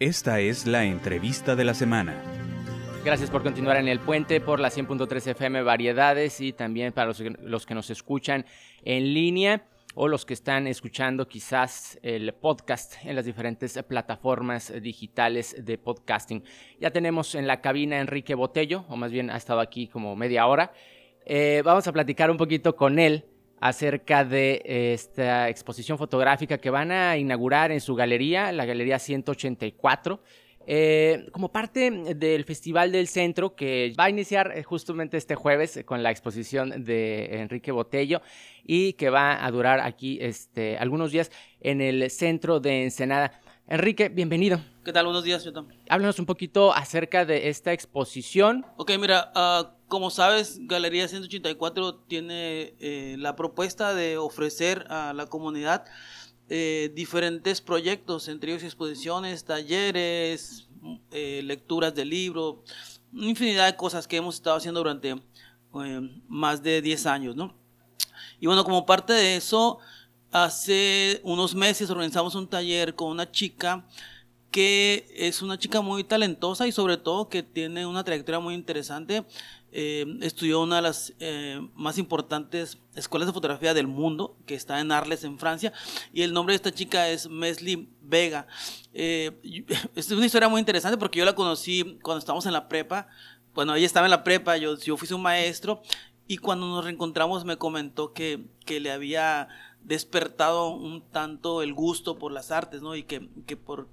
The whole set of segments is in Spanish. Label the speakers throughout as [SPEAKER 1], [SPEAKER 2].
[SPEAKER 1] Esta es la entrevista de la semana.
[SPEAKER 2] Gracias por continuar en el puente por la 100.3 FM Variedades y también para los, que nos escuchan en línea o los que están escuchando quizás el podcast en las diferentes plataformas digitales de podcasting. Ya tenemos en la cabina a Enrique Botello, o más bien ha estado aquí como media hora. Eh, vamos a platicar un poquito con él acerca de esta exposición fotográfica que van a inaugurar en su galería, la Galería 184. Eh, como parte del Festival del Centro que va a iniciar eh, justamente este jueves con la exposición de Enrique Botello y que va a durar aquí este, algunos días en el centro de Ensenada. Enrique, bienvenido.
[SPEAKER 3] ¿Qué tal? Buenos días,
[SPEAKER 2] Yotam. Háblanos un poquito acerca de esta exposición.
[SPEAKER 3] Ok, mira, uh, como sabes, Galería 184 tiene eh, la propuesta de ofrecer a la comunidad eh, diferentes proyectos, entre ellos exposiciones, talleres, eh, lecturas de libros, infinidad de cosas que hemos estado haciendo durante más de 10 años, ¿no? Y bueno, como parte de eso, hace unos meses organizamos un taller con una chica que es una chica muy talentosa y sobre todo que tiene una trayectoria muy interesante. Eh, estudió una de las eh, más importantes escuelas de fotografía del mundo, que está en Arles, en Francia, y el nombre de esta chica es Mesli Vega. Eh, es una historia muy interesante porque yo la conocí cuando estábamos en la prepa. Bueno, ella estaba en la prepa, yo, yo fui su maestro, y cuando nos reencontramos me comentó que, que le había despertado un tanto el gusto por las artes, ¿no? Y que, que por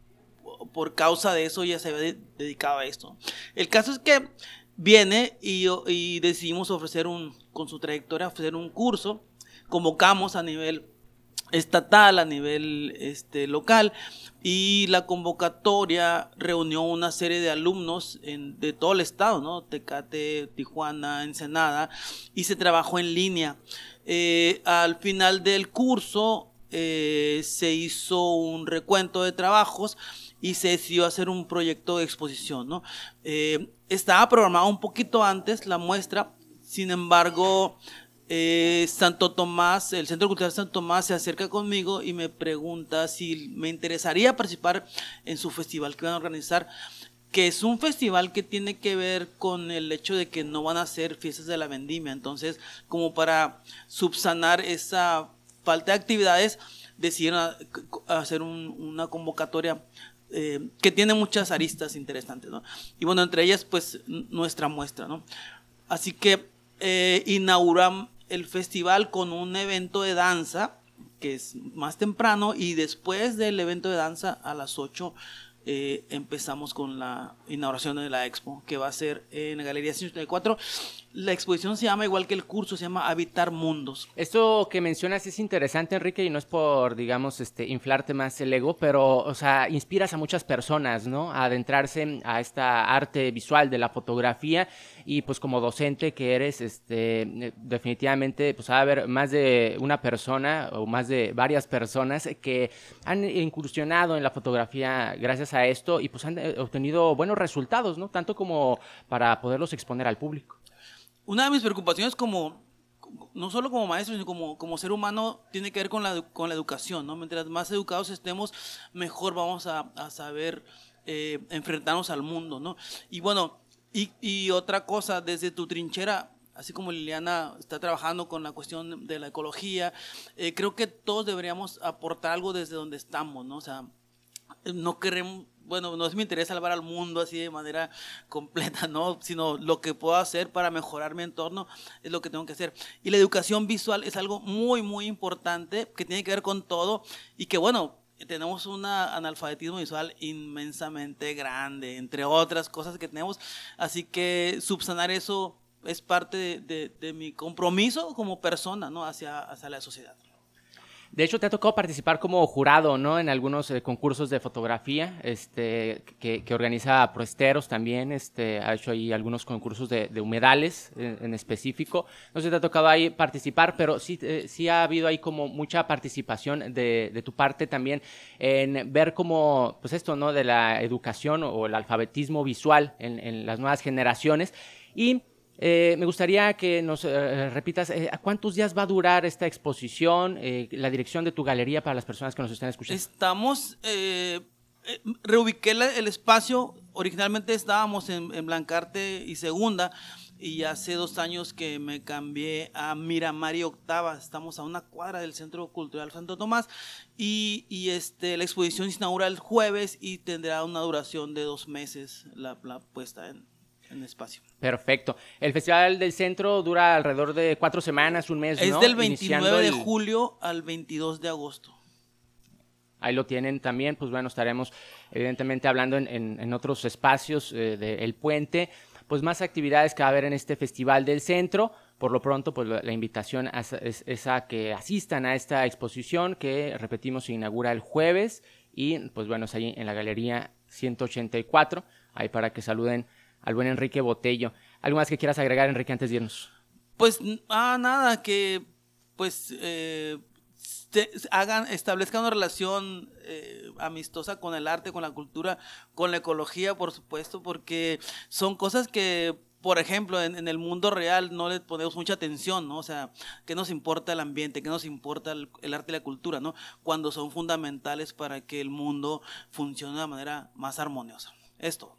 [SPEAKER 3] por causa de eso ya se había dedicado a esto. El caso es que viene y, decidimos ofrecer un, con su trayectoria, ofrecer un curso, convocamos a nivel estatal, a nivel este, local, y la convocatoria reunió una serie de alumnos de todo el estado, ¿no? Tecate, Tijuana, Ensenada, y se trabajó en línea. Eh, al final del curso eh, se hizo un recuento de trabajos y se decidió hacer un proyecto de exposición, ¿no? Eh, estaba programado un poquito antes la muestra, sin embargo, eh, Santo Tomás, el Centro Cultural Santo Tomás se acerca conmigo y me pregunta si me interesaría participar en su festival que van a organizar, que es un festival que tiene que ver con el hecho de que no van a ser fiestas de la vendimia, entonces como para subsanar esa falta de actividades, decidieron hacer una convocatoria eh, que tiene muchas aristas interesantes, ¿no? Y bueno, entre ellas, pues nuestra muestra, ¿no? Así que eh, el festival con un evento de danza, que es más temprano, y después del evento de danza, a las 8, eh, empezamos con la inauguración de la expo, que va a ser en la Galería 184 la exposición se llama igual que el curso, se llama Habitar Mundos.
[SPEAKER 2] Esto que mencionas es interesante, Enrique, y no es por, digamos, este, inflarte más el ego, pero, o sea, inspiras a muchas personas, ¿no? A adentrarse a esta arte visual de la fotografía y, pues, como docente que eres, este, definitivamente, pues, va a haber más de una persona o más de varias personas que han incursionado en la fotografía gracias a esto y, pues, han eh, obtenido buenos resultados, ¿no? Tanto como para poderlos exponer al público
[SPEAKER 3] una de mis preocupaciones como, no solo como maestro, sino como, como ser humano, tiene que ver con la, con la educación, ¿no? Mientras más educados estemos, mejor vamos a, a saber eh, enfrentarnos al mundo, ¿no? Y bueno, y, otra cosa, desde tu trinchera, así como Liliana está trabajando con la cuestión de la ecología, eh, creo que todos deberíamos aportar algo desde donde estamos, ¿no? No queremos bueno, no es mi interés salvar al mundo así de manera completa, ¿no? Sino lo que puedo hacer para mejorar mi entorno es lo que tengo que hacer. Y la educación visual es algo muy, muy importante que tiene que ver con todo y que, bueno, tenemos un analfabetismo visual inmensamente grande, entre otras cosas que tenemos. Así que subsanar eso es parte de, mi compromiso como persona, ¿no? Hacia, hacia la sociedad.
[SPEAKER 2] De hecho, te ha tocado participar como jurado, ¿no? En algunos eh, concursos de fotografía, este, que, organiza Proesteros también, este, ha hecho ahí algunos concursos de, humedales en, específico. No sé te ha tocado ahí participar, pero sí, eh, sí ha habido ahí como mucha participación de, tu parte también en ver cómo, pues esto, ¿no? De la educación o el alfabetismo visual en, en las nuevas generaciones. Y eh, me gustaría que nos eh, repitas eh, a cuántos días va a durar esta exposición, la dirección de tu galería para las personas que nos están escuchando.
[SPEAKER 3] Estamos reubiqué el espacio, originalmente estábamos en, en Blancarte y Segunda, y hace dos años que me cambié a Miramar y Octava. Estamos a una cuadra del Centro Cultural Santo Tomás y, y este, la exposición se inaugura el jueves y tendrá una duración de dos meses la puesta en, en espacio.
[SPEAKER 2] Perfecto. El Festival del Centro dura alrededor de cuatro semanas, un mes.
[SPEAKER 3] Es
[SPEAKER 2] ¿no?
[SPEAKER 3] del 29
[SPEAKER 2] Iniciando
[SPEAKER 3] de julio al 22 de agosto.
[SPEAKER 2] Ahí lo tienen también, pues bueno, estaremos evidentemente hablando en, en- en otros espacios eh, del puente, pues más actividades que va a haber en este Festival del Centro. Por lo pronto, pues la, la invitación a- es, es a que asistan a esta exposición que, repetimos, se inaugura el jueves y pues bueno, es ahí en la Galería 184, ahí para que saluden al buen Enrique Botello. ¿Algo más que quieras agregar, Enrique, antes de irnos?
[SPEAKER 3] Pues ah, nada, que pues eh, hagan, establezcan una relación eh, amistosa con el arte, con la cultura, con la ecología, por supuesto, porque son cosas que, por ejemplo, en, en el mundo real no le ponemos mucha atención, ¿no? O sea, ¿qué nos importa el ambiente? ¿Qué nos importa el, el arte y la cultura, ¿no? Cuando son fundamentales para que el mundo funcione de una manera más armoniosa. Esto.